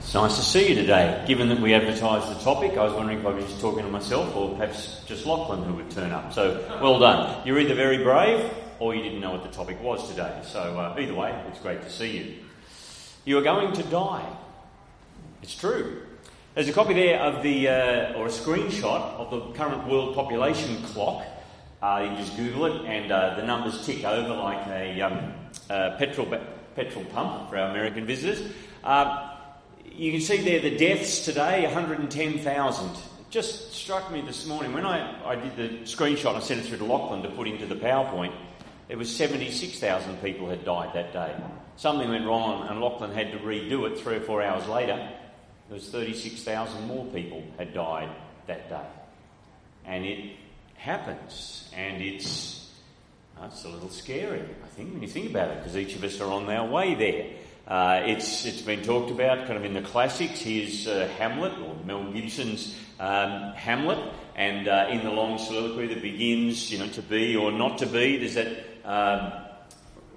It's nice to see you today. Given that we advertised the topic, I was wondering if I was just talking to myself or perhaps just Lachlan who would turn up. So, well done. You're either very brave or you didn't know what the topic was today. So, uh, either way, it's great to see you. You are going to die. It's true. There's a copy there of the, uh, or a screenshot of the current world population clock. Uh, you just Google it, and uh, the numbers tick over like a um, uh, petrol petrol pump for our American visitors. Uh, you can see there the deaths today 110,000. It just struck me this morning when I, I did the screenshot, and sent it through to Lachlan to put into the PowerPoint. There was 76,000 people had died that day. Something went wrong, and Lachlan had to redo it three or four hours later. There was 36,000 more people had died that day, and it happens, and it's uh, it's a little scary, I think, when you think about it, because each of us are on our way there. Uh, it's, it's been talked about kind of in the classics. Here's uh, Hamlet, or Mel Gibson's um, Hamlet, and uh, in the long soliloquy that begins, you know, to be or not to be, there's that, um,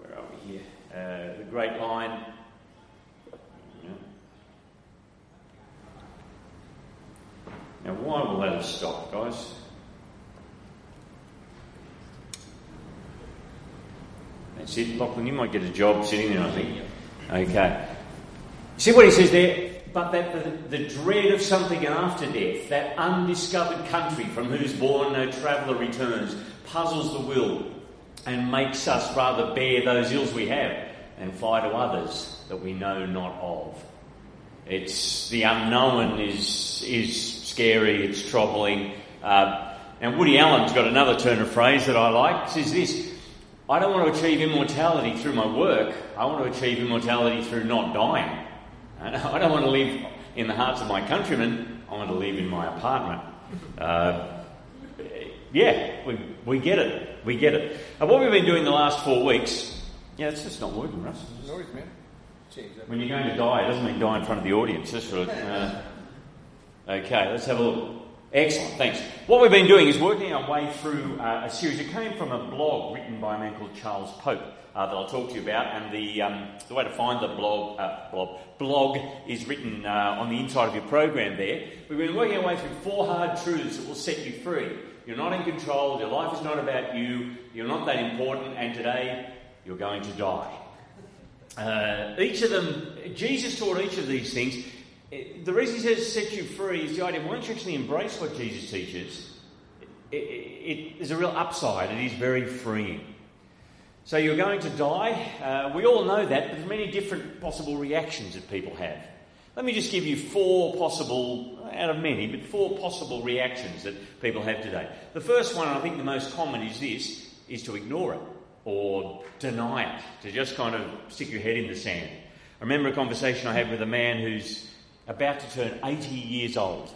where are we here? Uh, the great line. Now, why will that have stopped, guys? That's it, Lachlan. You might get a job sitting there, I think. Okay. See what he says there? But that the, the, dread of something after death, that undiscovered country from whose bourne no traveller returns, puzzles the will and makes us rather bear those ills we have and fly to others that we know not of. It's the unknown is is scary. It's troubling. Uh, and Woody Allen's got another turn of phrase that I like. Says this: I don't want to achieve immortality through my work. I want to achieve immortality through not dying. I don't want to live in the hearts of my countrymen. I want to live in my apartment. Uh, yeah, we, we get it. We get it. Uh, what we've been doing the last four weeks, yeah, it's just not working, Russ. Noise, man. When you're going to die, it doesn't mean die in front of the audience. Just for, uh, okay, let's have a look. Excellent, thanks. What we've been doing is working our way through uh, a series. It came from a blog written by a man called Charles Pope uh, that I'll talk to you about, and the, um, the way to find the blog, uh, blog, blog is written uh, on the inside of your program there. We've been working our way through four hard truths that will set you free. You're not in control, your life is not about you, you're not that important, and today you're going to die. Uh, each of them, Jesus taught each of these things the reason he says set you free is the idea once you actually embrace what Jesus teaches, it, it, a real upside. It is very freeing. So you're going to die. Uh, we all know that, but there's many different possible reactions that people have. Let me just give you four possible, out of many, but four possible reactions that people have today. The first one, I think the most common, is this: is to ignore it or deny it, to just kind of stick your head in the sand. I remember a conversation I had with a man who's about to turn 80 years old.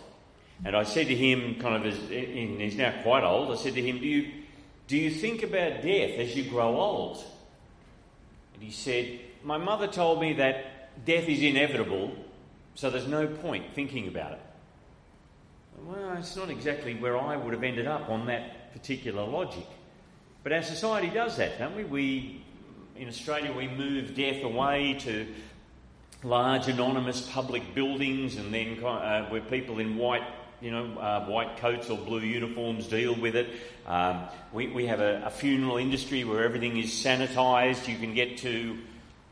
And I said to him, kind of as, he's now quite old, I said to him, do you, do you think about death as you grow old? And he said, My mother told me that death is inevitable, so there's no point thinking about it. Well, it's not exactly where I would have ended up on that particular logic. But our society does that, don't we? We, in Australia, we move death away to large anonymous public buildings, and then uh, where people in white, you know, uh, white coats or blue uniforms deal with it. Um, we, we have a, a, funeral industry where everything is sanitised. You can get to,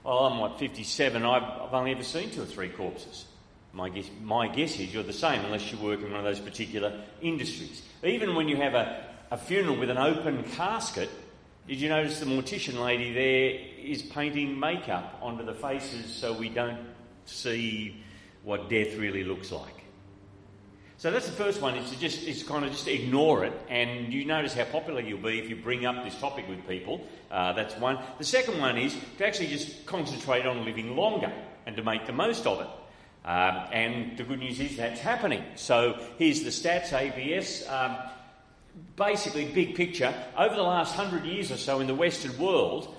oh, I'm like 57. I've, I've only ever seen two or three corpses. My guess, my guess is you're the same unless you work in one of those particular industries. Even when you have a, a funeral with an open casket, did you notice the mortician lady there is painting makeup onto the faces so we don't see what death really looks like? So that's the first one, is to just is kind of just ignore it, and you notice how popular you'll be if you bring up this topic with people. Uh, that's one. The second one is to actually just concentrate on living longer and to make the most of it. Um, and the good news is that's happening. So here's the stats ABS. Um, basically, big picture, over the last hundred years or so in the Western world,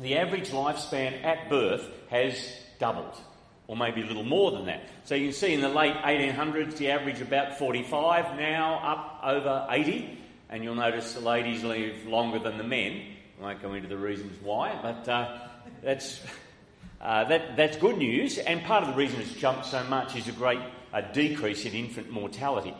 the average lifespan at birth has doubled, or maybe a little more than that. So you can see in the late 1800s, the average about 45, now up over 80, and you'll notice the ladies live longer than the men. I won't go into the reasons why, but uh, that's, uh, that, that's good news, and part of the reason it's jumped so much is a great uh, decrease in infant mortality.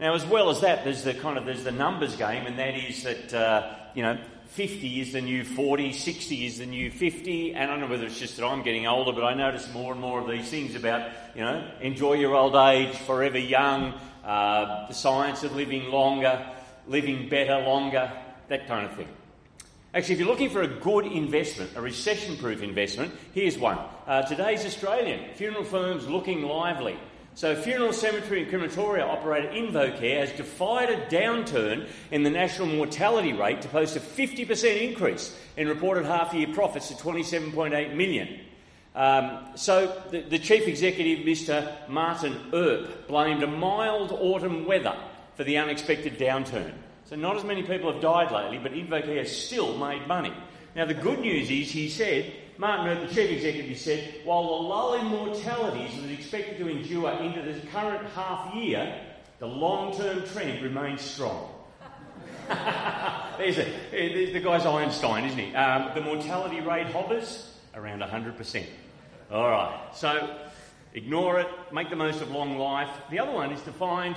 Now, as well as that, there's the kind of there's the numbers game, and that is that uh, you know 50 is the new 40, 60 is the new 50, and I don't know whether it's just that I'm getting older, but I notice more and more of these things about, you know, enjoy your old age, forever young, uh, the science of living longer, living better longer, that kind of thing. Actually, if you're looking for a good investment, a recession proof investment, here's one. Uh, today's Australian funeral firms looking lively. So, funeral cemetery and crematoria operator InvoCare has defied a downturn in the national mortality rate to post a 50% increase in reported half year profits to 27.8 million. Um, so, the, the, chief executive, Mr. Martin Earp, blamed a mild autumn weather for the unexpected downturn. So, not as many people have died lately, but InvoCare has still made money. Now, the good news is, he said, Martin the chief executive, said, while the lull in mortalities is expected to endure into the current half year, the long term trend remains strong. there's, a, there's the guy's Einstein, isn't he? Um, the mortality rate hovers around 100%. All right, so ignore it, make the most of long life. The other one is to find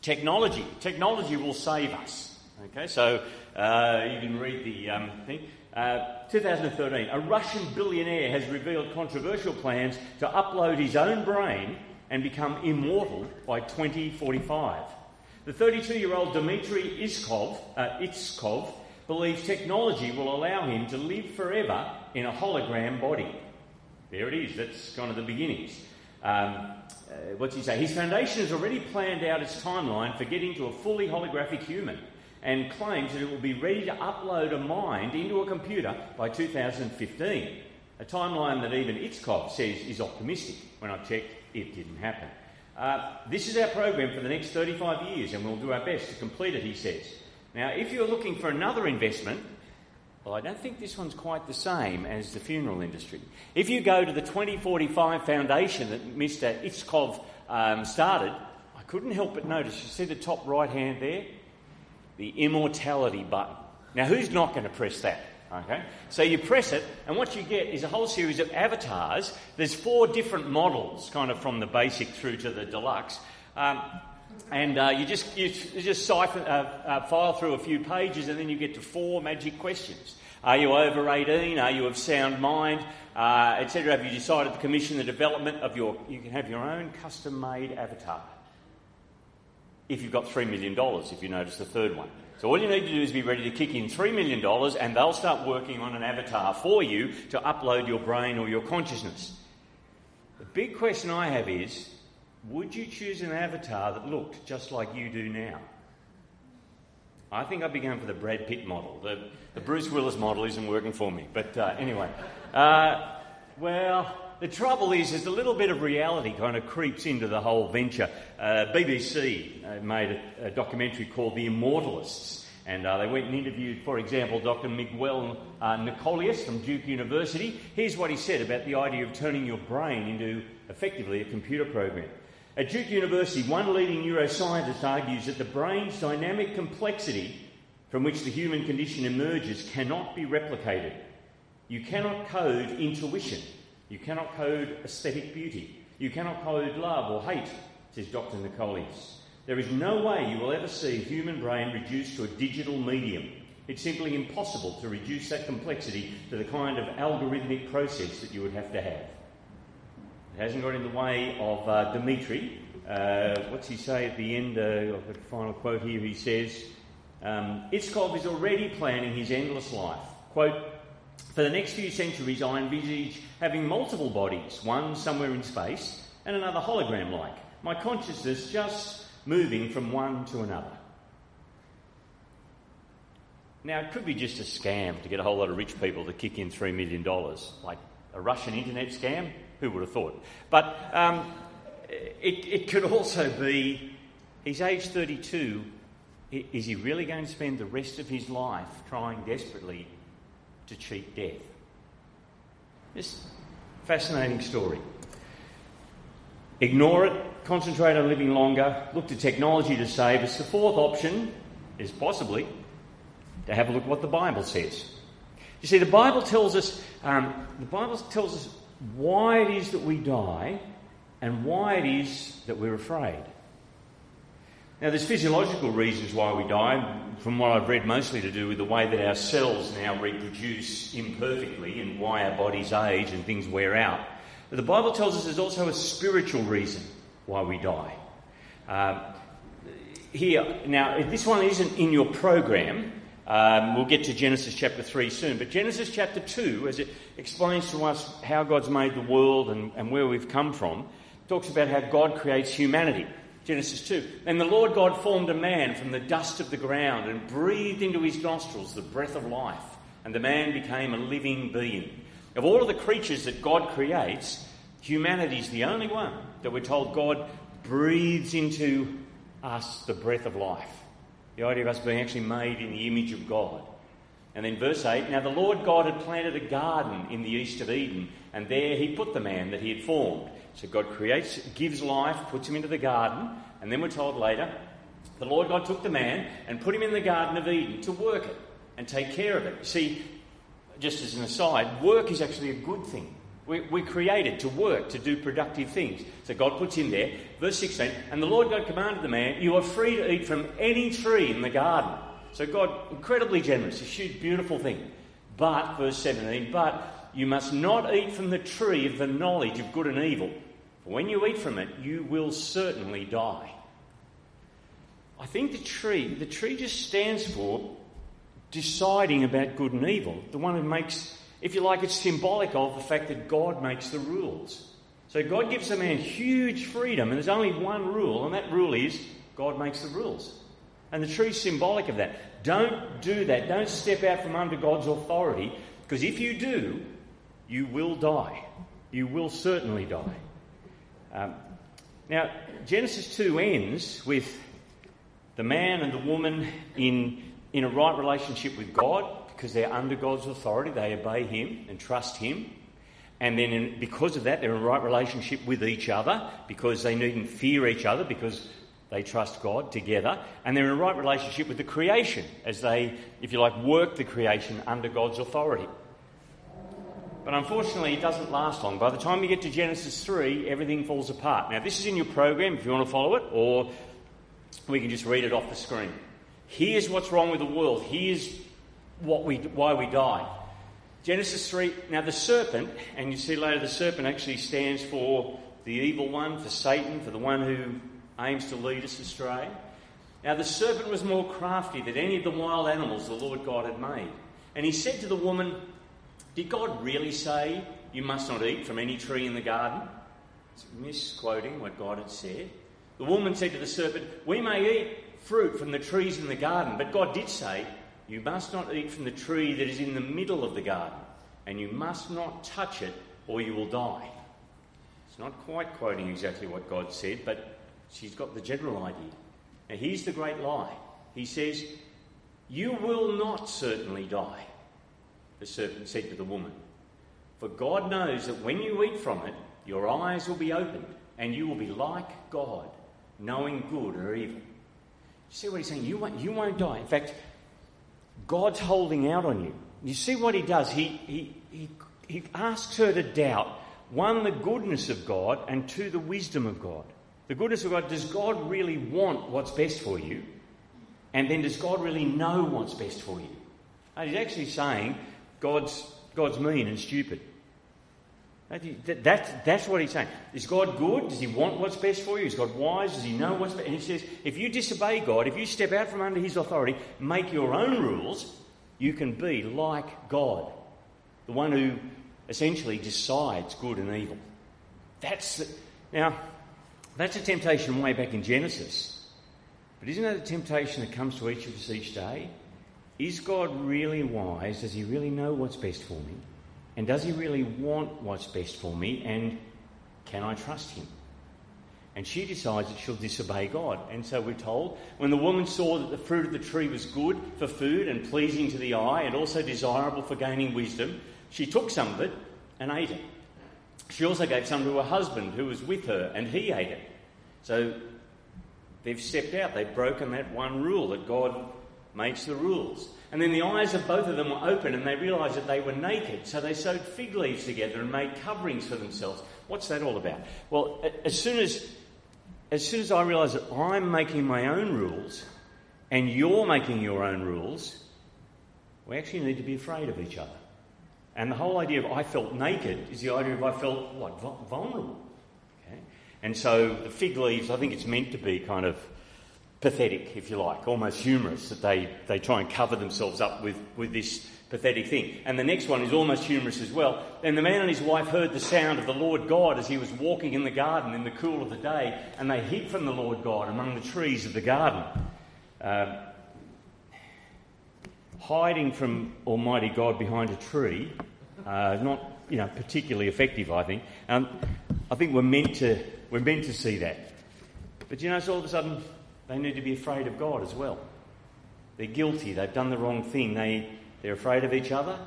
technology. Technology will save us. Okay, so uh, you can read the um, thing. Uh, 2013, a Russian billionaire has revealed controversial plans to upload his own brain and become immortal by 2045. The 32 year old Dmitry Itskov, uh, believes technology will allow him to live forever in a hologram body. There it is, that's kind of the beginnings. Um, uh, what's he say? His foundation has already planned out its timeline for getting to a fully holographic human and claims that it will be ready to upload a mind into a computer by 2015. A timeline that even Itskov says is optimistic. When I checked, it didn't happen. Uh, this is our program for the next 35 years, and we'll do our best to complete it, he says. Now, if you're looking for another investment, well, I don't think this one's quite the same as the funeral industry. If you go to the 2045 foundation that Mr. Itskov um, started, I couldn't help but notice, you see the top right hand there? The immortality button. Now, who's not going to press that? Okay, so you press it, and what you get is a whole series of avatars. There's four different models, kind of from the basic through to the deluxe. Um, and uh, you just you, just siphon, uh, uh, file through a few pages, and then you get to four magic questions. Are you over 18? Are you of sound mind? Uh, Etc. Have you decided to commission the development of your? You can have your own custom-made avatar if you've got $3 million, if you notice the third one. So all you need to do is be ready to kick in $3 million and they'll start working on an avatar for you to upload your brain or your consciousness. The big question I have is would you choose an avatar that looked just like you do now? I think I'd be going for the Brad Pitt model. The, the Bruce Willis model isn't working for me. But uh, anyway, uh, well, the trouble is, is a little bit of reality kind of creeps into the whole venture. Uh, BBC uh, made a, a, documentary called The Immortalists, and uh, they went and interviewed, for example, Dr. Miguel uh, Nicolelis from Duke University. Here's what he said about the idea of turning your brain into effectively a computer program. At Duke University, one leading neuroscientist argues that the brain's dynamic complexity from which the human condition emerges cannot be replicated. You cannot code intuition you cannot code aesthetic beauty. You cannot code love or hate, says Dr. Nicolelis. There is no way you will ever see a human brain reduced to a digital medium. It's simply impossible to reduce that complexity to the kind of algorithmic process that you would have to have. It hasn't got in the way of uh, Dimitri. Uh, what's he say at the end? Uh, I've got a final quote here. He says, um, Itskov is already planning his endless life. Quote, for the next few centuries, I envisage having multiple bodies, one somewhere in space and another hologram like. My consciousness just moving from one to another. Now, it could be just a scam to get a whole lot of rich people to kick in $3 million, like a Russian internet scam. Who would have thought? But um, it, it could also be he's age 32. Is he really going to spend the rest of his life trying desperately to cheat death? This fascinating story. Ignore it, concentrate on living longer, look to technology to save us. The fourth option is possibly to have a look at what the Bible says. You see, the Bible tells us um, the Bible tells us why it is that we die and why it is that we're afraid. Now, there's physiological reasons why we die, from what I've read, mostly to do with the way that our cells now reproduce imperfectly and why our bodies age and things wear out. But the Bible tells us there's also a spiritual reason why we die. Um, here, now, if this one isn't in your program. Um, we'll get to Genesis chapter 3 soon. But Genesis chapter 2, as it explains to us how God's made the world and, and where we've come from, talks about how God creates humanity. Genesis 2. And the Lord God formed a man from the dust of the ground and breathed into his nostrils the breath of life, and the man became a living being. Of all of the creatures that God creates, humanity is the only one that we're told God breathes into us the breath of life. The idea of us being actually made in the image of God. And then verse 8 Now the Lord God had planted a garden in the east of Eden, and there he put the man that he had formed. So God creates, gives life, puts him into the garden, and then we're told later, the Lord God took the man and put him in the Garden of Eden to work it and take care of it. See, just as an aside, work is actually a good thing. We, we're created to work, to do productive things. So God puts in there, verse 16, and the Lord God commanded the man, You are free to eat from any tree in the garden. So God, incredibly generous, a huge, beautiful thing. But, verse 17, but you must not eat from the tree of the knowledge of good and evil. When you eat from it, you will certainly die. I think the tree, the tree just stands for deciding about good and evil. The one who makes, if you like, it's symbolic of the fact that God makes the rules. So God gives a man huge freedom, and there's only one rule, and that rule is God makes the rules. And the tree's symbolic of that. Don't do that. Don't step out from under God's authority, because if you do, you will die. You will certainly die. Um, now, Genesis 2 ends with the man and the woman in, in a right relationship with God because they're under God's authority, they obey Him and trust Him. And then, in, because of that, they're in a right relationship with each other because they needn't fear each other because they trust God together. And they're in a right relationship with the creation as they, if you like, work the creation under God's authority. But unfortunately, it doesn't last long. By the time you get to Genesis 3, everything falls apart. Now, this is in your program if you want to follow it, or we can just read it off the screen. Here's what's wrong with the world. Here's what we, why we die. Genesis 3. Now, the serpent, and you see later, the serpent actually stands for the evil one, for Satan, for the one who aims to lead us astray. Now, the serpent was more crafty than any of the wild animals the Lord God had made. And he said to the woman, did God really say you must not eat from any tree in the garden? It's misquoting what God had said. The woman said to the serpent, We may eat fruit from the trees in the garden, but God did say, You must not eat from the tree that is in the middle of the garden, and you must not touch it, or you will die. It's not quite quoting exactly what God said, but she's got the general idea. Now, here's the great lie He says, You will not certainly die the serpent said to the woman. For God knows that when you eat from it, your eyes will be opened, and you will be like God, knowing good or evil. See what he's saying? You won't, you won't die. In fact, God's holding out on you. You see what he does? He, he, he, he asks her to doubt one, the goodness of God, and two, the wisdom of God. The goodness of God, does God really want what's best for you? And then does God really know what's best for you? And he's actually saying, God's, God's mean and stupid. That, that, that's what he's saying. Is God good? Does he want what's best for you? Is God wise? Does he know what's best? And he says, if you disobey God, if you step out from under his authority, make your own rules, you can be like God, the one who essentially decides good and evil. That's the, now, that's a temptation way back in Genesis. But isn't that a temptation that comes to each of us each day? Is God really wise? Does he really know what's best for me? And does he really want what's best for me? And Can I trust him? And she decides that she'll disobey God. And so we're told when the woman saw that the fruit of the tree was good for food and pleasing to the eye and also desirable for gaining wisdom, she took some of it and ate it. She also gave some to her husband who was with her, and he ate it. So they've stepped out. They've broken that one rule that God makes the rules. And then the eyes of both of them were open and they realised that they were naked. So they sewed fig leaves together and made coverings for themselves. What's that all about? Well, as soon as, as soon as I realise that I'm making my own rules and you're making your own rules, we actually need to be afraid of each other. And the whole idea of I felt naked is the idea of I felt, what, vulnerable. Okay? And so the fig leaves, I think it's meant to be kind of pathetic, if you like, almost humorous, that they, they try and cover themselves up with, with this pathetic thing. And the next one is almost humorous as well. And the man and his wife heard the sound of the Lord God as he was walking in the garden in the cool of the day, and they hid from the Lord God among the trees of the garden. Uh, hiding from Almighty God behind a tree, uh, not you know particularly effective, I think. Um, I think we're meant to we're meant to see that. But you know, so all of a sudden they need to be afraid of God as well. They're guilty, they've done the wrong thing, they, they're afraid of each other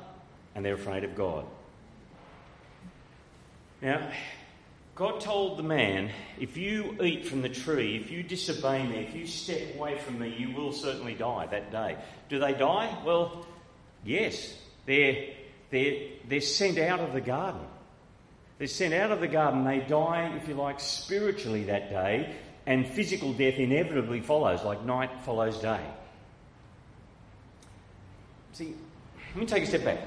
and they're afraid of God. Now, God told the man, if you eat from the tree, if you disobey me, if you step away from me, you will certainly die that day. Do they die? Well, yes. They're, they're, they're sent out of the garden. They're sent out of the garden. They die, if you like, spiritually that day and physical death inevitably follows, like night follows day. See, let me take a step back.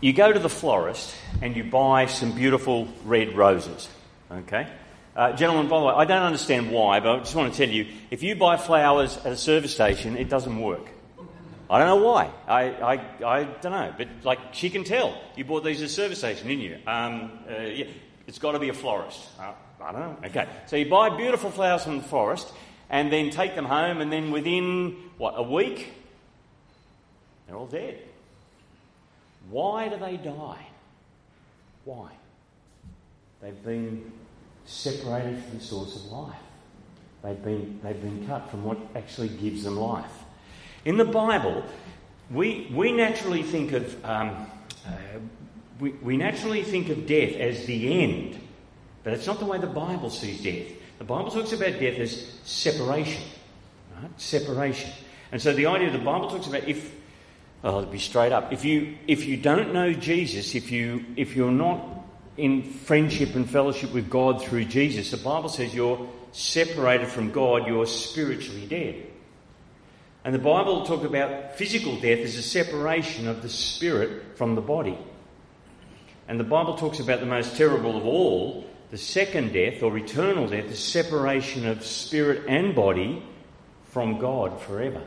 You go to the florist and you buy some beautiful red roses, okay? Uh, gentlemen, by the way, I don't understand why, but I just want to tell you if you buy flowers at a service station, it doesn't work. I don't know why. I, I, I don't know. But, like, she can tell. You bought these at a service station, didn't you? Um, uh, yeah, it's got to be a florist. Uh, I don't know. Okay. So you buy beautiful flowers from the forest and then take them home, and then within, what, a week, they're all dead. Why do they die? Why? They've been separated from the source of life. They've been, they've been cut from what actually gives them life. In the Bible, we, we naturally think of um, uh, we, we naturally think of death as the end but it's not the way the Bible sees death. The Bible talks about death as separation. Right? Separation. And so the idea of the Bible talks about if oh, well, I'll be straight up. If you if you don't know Jesus, if you if you're not in friendship and fellowship with God through Jesus, the Bible says you're separated from God, you're spiritually dead. And the Bible talks about physical death as a separation of the spirit from the body. And the Bible talks about the most terrible of all, the second death, or eternal death, is separation of spirit and body from God forever.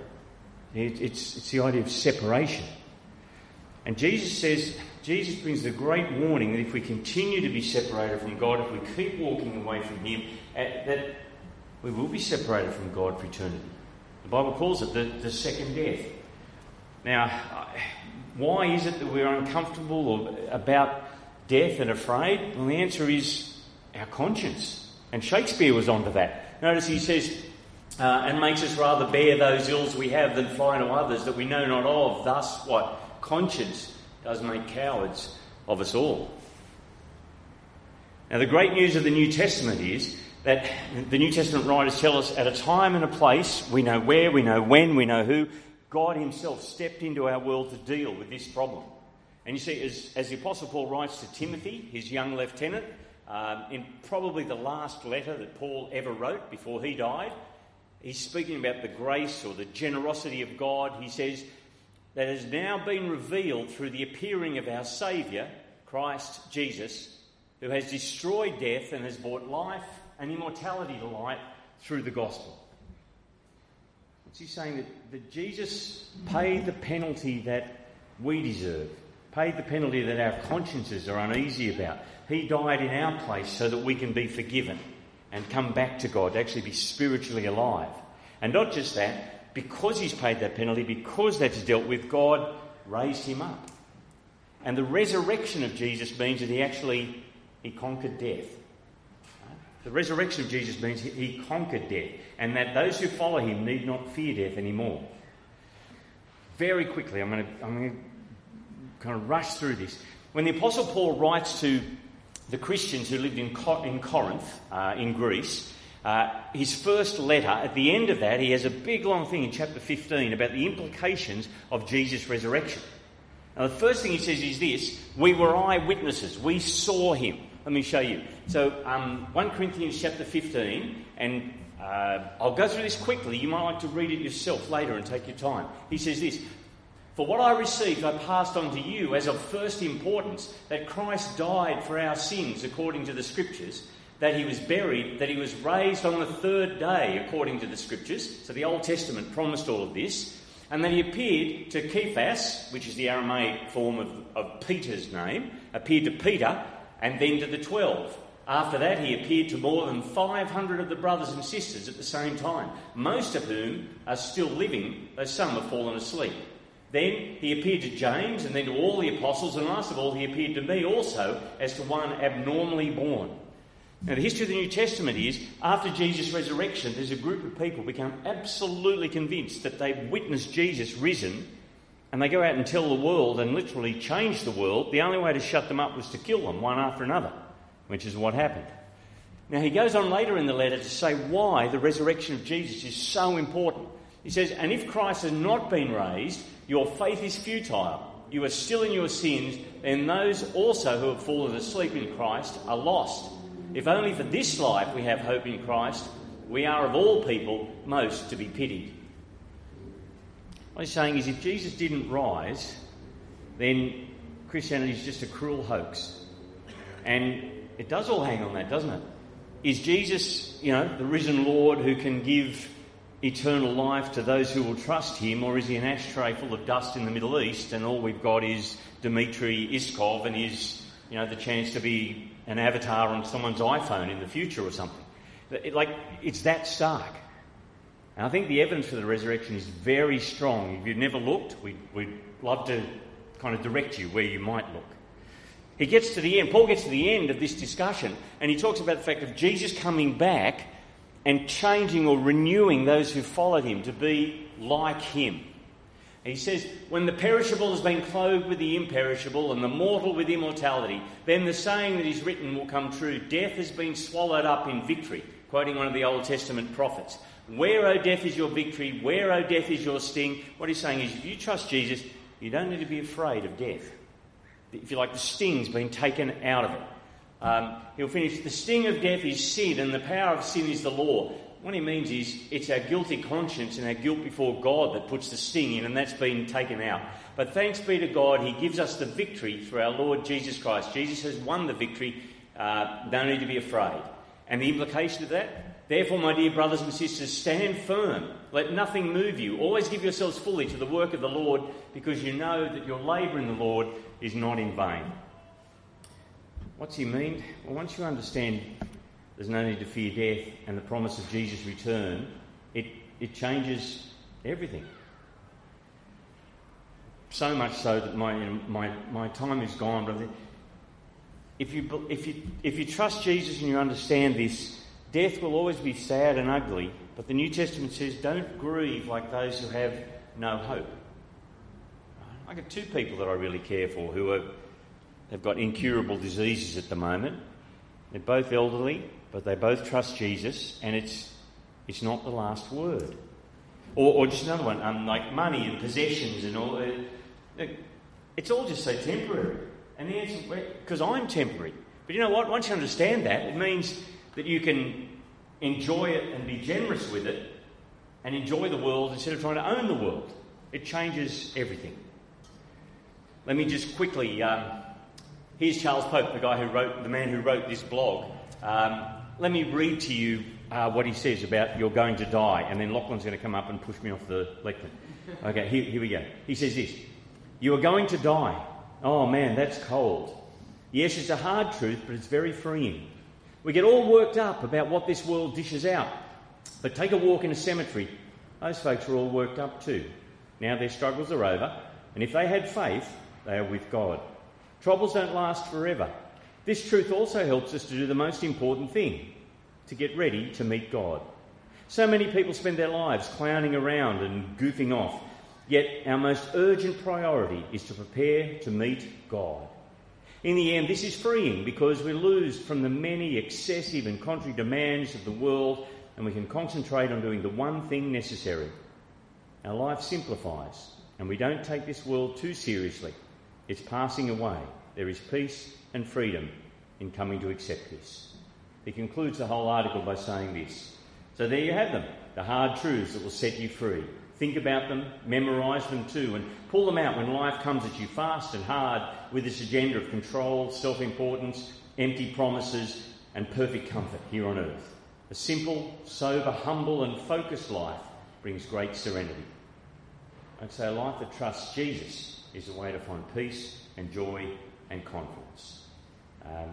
It, it's, it's the idea of separation. And Jesus says, Jesus brings the great warning that if we continue to be separated from God, if we keep walking away from Him, eh, that we will be separated from God for eternity. The Bible calls it the, the second death. Now, why is it that we're uncomfortable about death and afraid? Well, the answer is our conscience. And Shakespeare was onto that. Notice he says, uh, and makes us rather bear those ills we have than fly to others that we know not of. Thus, what? Conscience does make cowards of us all. Now, the great news of the New Testament is that the New Testament writers tell us at a time and a place, we know where, we know when, we know who, God Himself stepped into our world to deal with this problem. And you see, as, as the Apostle Paul writes to Timothy, his young lieutenant, um, in probably the last letter that Paul ever wrote before he died, he's speaking about the grace or the generosity of God. He says, that has now been revealed through the appearing of our Saviour, Christ Jesus, who has destroyed death and has brought life and immortality to light through the gospel. What's he saying? That, that Jesus paid the penalty that we deserve, paid the penalty that our consciences are uneasy about, he died in our place so that we can be forgiven and come back to God, to actually be spiritually alive. And not just that, because He's paid that penalty, because that's dealt with, God raised Him up. And the resurrection of Jesus means that He actually He conquered death. The resurrection of Jesus means he conquered death, and that those who follow him need not fear death anymore. Very quickly, I'm going to, I'm going to kind of rush through this. When the Apostle Paul writes to the Christians who lived in, in Corinth, uh, in Greece, uh, his first letter, at the end of that, he has a big long thing in chapter 15 about the implications of Jesus' resurrection. Now, the first thing he says is this We were eyewitnesses, we saw him. Let me show you. So, um, 1 Corinthians chapter 15, and uh, I'll go through this quickly. You might like to read it yourself later and take your time. He says this For what I received, I passed on to you as of first importance that Christ died for our sins according to the Scriptures, that he was buried, that he was raised on the third day according to the Scriptures. So, the Old Testament promised all of this. And then he appeared to Cephas, which is the Aramaic form of, of Peter's name, appeared to Peter and then to the twelve. After that, he appeared to more than 500 of the brothers and sisters at the same time, most of whom are still living, though some have fallen asleep. Then he appeared to James and then to all the apostles, and last of all, he appeared to me also as to one abnormally born. Now, the history of the New Testament is after Jesus' resurrection, there's a group of people become absolutely convinced that they've witnessed Jesus risen and they go out and tell the world and literally change the world, the only way to shut them up was to kill them one after another, which is what happened. Now, he goes on later in the letter to say why the resurrection of Jesus is so important. He says, And if Christ has not been raised, your faith is futile. You are still in your sins, and those also who have fallen asleep in Christ are lost. If only for this life we have hope in Christ, we are of all people most to be pitied. What he's saying is if Jesus didn't rise, then Christianity is just a cruel hoax. And it does all hang on that, doesn't it? Is Jesus, you know, the risen Lord who can give eternal life to those who will trust him, or is he an ashtray full of dust in the Middle East and all we've got is Dmitry Itskov and his, you know, the chance to be an avatar on someone's iPhone in the future or something? It, like, it's that stark. And I think the evidence for the resurrection is very strong. If you've never looked, we'd, we'd love to kind of direct you where you might look. He gets to the end, Paul gets to the end of this discussion, and he talks about the fact of Jesus coming back and changing or renewing those who followed him to be like him. He says, When the perishable has been clothed with the imperishable and the mortal with immortality, then the saying that is written will come true Death has been swallowed up in victory, quoting one of the Old Testament prophets. Where, O death, is your victory? Where, O death, is your sting? What he's saying is if you trust Jesus, you don't need to be afraid of death. If you like, the sting's been taken out of it. Um, he'll finish the sting of death is sin, and the power of sin is the law. What he means is it's our guilty conscience and our guilt before God that puts the sting in, and that's been taken out. But thanks be to God, He gives us the victory through our Lord Jesus Christ. Jesus has won the victory. Uh, don't need to be afraid. And the implication of that? Therefore, my dear brothers and sisters, stand firm. Let nothing move you. Always give yourselves fully to the work of the Lord, because you know that your labour in the Lord is not in vain. What's he mean? Well, once you understand there's no need to fear death and the promise of Jesus' return, it, it changes everything. So much so that my, you know, my, my time is gone. But if you, if, you, if you trust Jesus and you understand this, Death will always be sad and ugly, but the New Testament says don't grieve like those who have no hope. I got two people that I really care for who are, have got incurable diseases at the moment. They're both elderly, but they both trust Jesus, and it's, it's not the last word. Or, or just another one, um, like money and possessions and all. Uh, it's all just so temporary. And the answer, because I'm temporary. But you know what? Once you understand that, it means that you can enjoy it and be generous with it and enjoy the world instead of trying to own the world. It changes everything. Let me just quickly. Um, here's Charles Pope, the guy who wrote, the man who wrote this blog. Um, let me read to you uh, what he says about you're going to die, and then Lachlan's going to come up and push me off the lectern. Okay, here, here we go. He says this You are going to die. Oh man, that's cold. Yes, it's a hard truth, but it's very freeing. We get all worked up about what this world dishes out. But take a walk in a cemetery. Those folks are all worked up too. Now their struggles are over, and if they had faith, they are with God. Troubles don't last forever. This truth also helps us to do the most important thing to get ready to meet God. So many people spend their lives clowning around and goofing off, yet our most urgent priority is to prepare to meet God. In the end, this is freeing because we lose from the many excessive and contrary demands of the world and we can concentrate on doing the one thing necessary. Our life simplifies and we don't take this world too seriously. It's passing away. There is peace and freedom in coming to accept this. He concludes the whole article by saying this. So there you have them, the hard truths that will set you free. Think about them, memorise them too, and pull them out when life comes at you fast and hard with this agenda of control, self importance, empty promises, and perfect comfort here on earth. A simple, sober, humble, and focused life brings great serenity. I'd say a life that trusts Jesus is the way to find peace and joy and confidence. Um,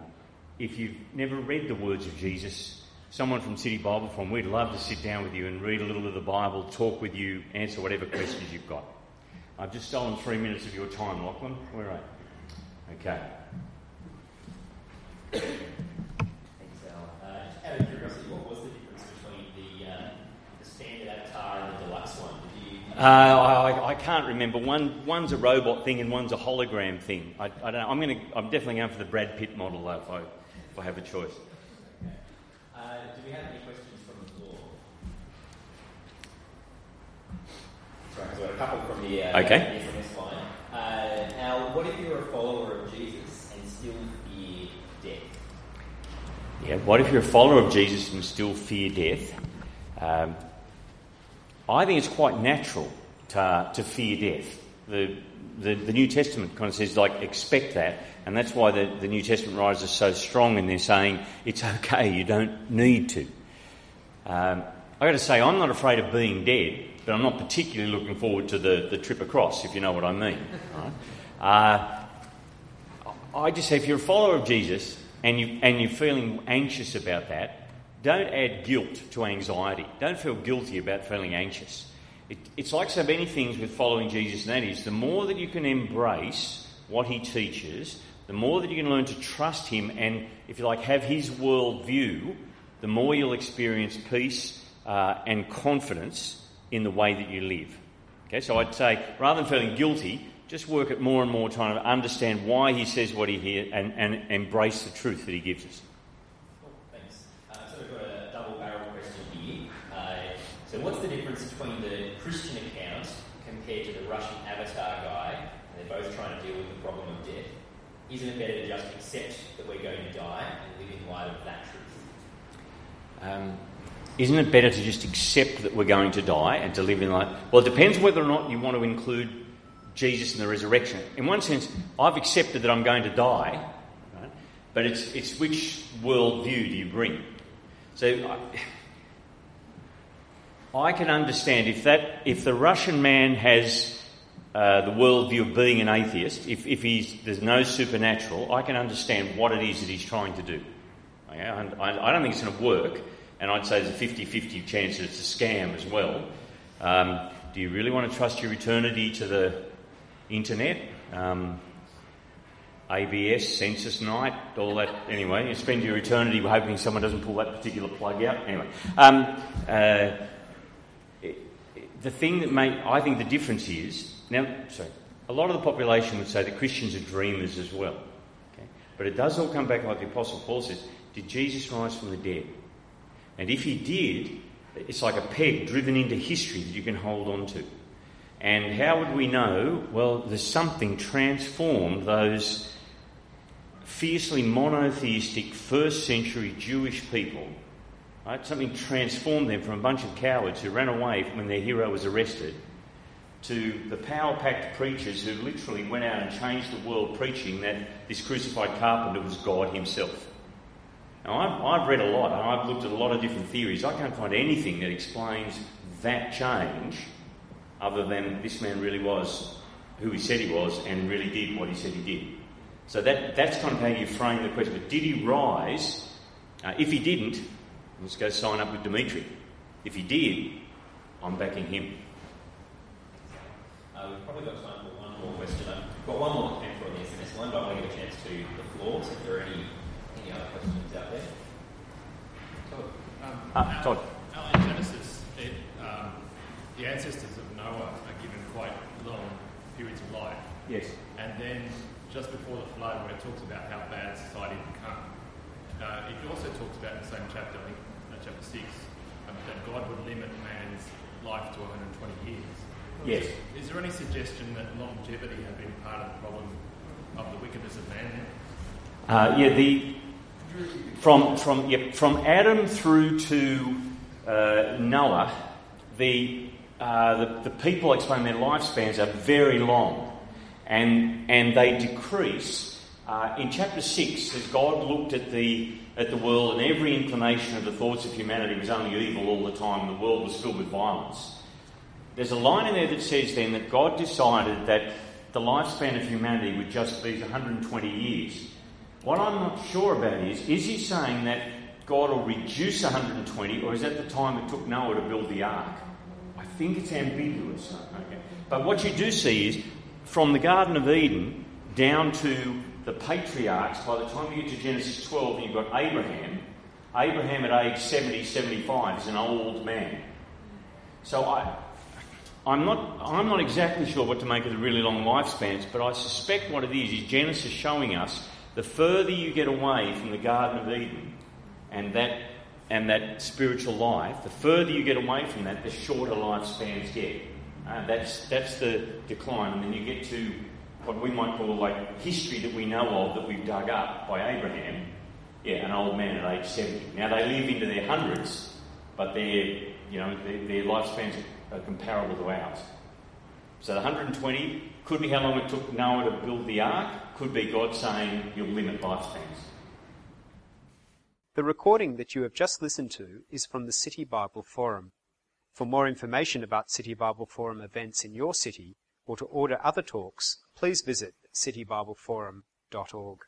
if you've never read the words of Jesus, someone from City Bible Forum, we'd love to sit down with you and read a little of the Bible, talk with you, answer whatever questions you've got. I've just stolen three minutes of your time, Lachlan. Where are you? Okay. Thanks, Al. Uh, just out of curiosity, what was the difference between the, uh, the standard avatar and the deluxe one? Did you? Uh, I, I can't remember. One, one's a robot thing and one's a hologram thing. I, I don't know. I'm, gonna, I'm definitely going for the Brad Pitt model, though, if I, if I have a choice. Uh, do we have any questions from the floor? Sorry, so we've got a couple from the, uh, Okay. SMS line. Uh, Al, what if you're a follower of Jesus and still fear death? Yeah, what if you're a follower of Jesus and still fear death? Um, I think it's quite natural to, to fear death. The, the, the New Testament kind of says, like, expect that, and that's why the, the New Testament writers are so strong in their saying, it's okay, you don't need to. Um, i got to say, I'm not afraid of being dead, but I'm not particularly looking forward to the, the trip across, if you know what I mean. Right? Uh, I just say, if you're a follower of Jesus and, you, and you're feeling anxious about that, don't add guilt to anxiety. Don't feel guilty about feeling anxious. It, it's like so many things with following Jesus, and that is the more that you can embrace what he teaches, the more that you can learn to trust him and, if you like, have his worldview, the more you'll experience peace uh, and confidence in the way that you live. Okay, so I'd say rather than feeling guilty, just work at more and more trying to understand why he says what he hears and, and embrace the truth that he gives us. Cool, thanks. Uh, so we've got a double barrel question here. Uh, so what's the difference between the Christian account compared to the Russian avatar guy? And they're both trying to deal with the problem of death. Isn't it better to just accept that we're going to die and live in light of that truth? Um, isn't it better to just accept that we're going to die and to live in light? Well, it depends whether or not you want to include Jesus and the resurrection. In one sense, I've accepted that I'm going to die, right? but it's, it's which worldview do you bring? So I, I can understand if that if the Russian man has uh, the worldview of being an atheist, if, if he's, there's no supernatural, I can understand what it is that he's trying to do. Okay? I, I don't think it's going to work, and I'd say there's a 50 50 chance that it's a scam as well. Um, do you really want to trust your eternity to the internet? Um, ABS, census night, all that. Anyway, you spend your eternity hoping someone doesn't pull that particular plug out. Anyway, um, uh, the thing that I think the difference is now. Sorry, a lot of the population would say that Christians are dreamers as well. Okay? But it does all come back like the Apostle Paul says: Did Jesus rise from the dead? And if he did, it's like a peg driven into history that you can hold on to. And how would we know? Well, there's something transformed those fiercely monotheistic first century Jewish people. Right? Something transformed them from a bunch of cowards who ran away when their hero was arrested to the power packed preachers who literally went out and changed the world preaching that this crucified carpenter was God himself. Now, I've, I've read a lot and I've looked at a lot of different theories. I can't find anything that explains that change other than this man really was who he said he was and really did what he said he did. So that, that's kind of how you frame the question. But did he rise? Uh, if he didn't, let's go sign up with Dimitri. If he did, I'm backing him. Uh, we've probably got time for one more question. I've got one more that came through on the SMS line, but I want to give a chance to the floor. So if there are any, any other questions out there. Todd. Um, Ah, Todd. Al, in Genesis, it, um, the ancestors of Noah are given quite long periods of life. Yes. And then just before the flood, where it talks about how bad society had become, uh, it also talks about in the same chapter, I think uh, chapter 6, um, that God would limit man's life to 120 years. Yes. Is, there any suggestion that longevity had been part of the problem of the wickedness of man? Uh, yeah, the from from yep, from Adam through to uh, Noah, the, uh, the the people explain their lifespans are very long, and and they decrease. Uh, in chapter six, as God looked at the at the world and every inclination of the thoughts of humanity was only evil all the time, the world was filled with violence. There's a line in there that says then that God decided that the lifespan of humanity would just be 120 years. What I'm not sure about is, is he saying that God will reduce 120, or is that the time it took Noah to build the ark? I think it's ambiguous. Okay. But what you do see is, from the Garden of Eden down to the patriarchs, by the time you get to Genesis 12, you've got Abraham. Abraham at age 70, 75 is an old man. So I, I'm not, I'm not exactly sure what to make of the really long lifespans, but I suspect what it is is Genesis showing us the further you get away from the Garden of Eden and that, and that spiritual life, the further you get away from that, the shorter lifespans get. Uh, that's, that's the decline. And then you get to what we might call like history that we know of that we've dug up by Abraham. Yeah, an old man at age 70. Now they live into their hundreds, but their, you know, their, their lifespans are comparable to ours. So the 120 could be how long it took Noah to build the ark, could be God saying you'll limit lifespans. The recording that you have just listened to is from the City Bible Forum. For more information about City Bible Forum events in your city or to order other talks, please visit citybibleforum.org.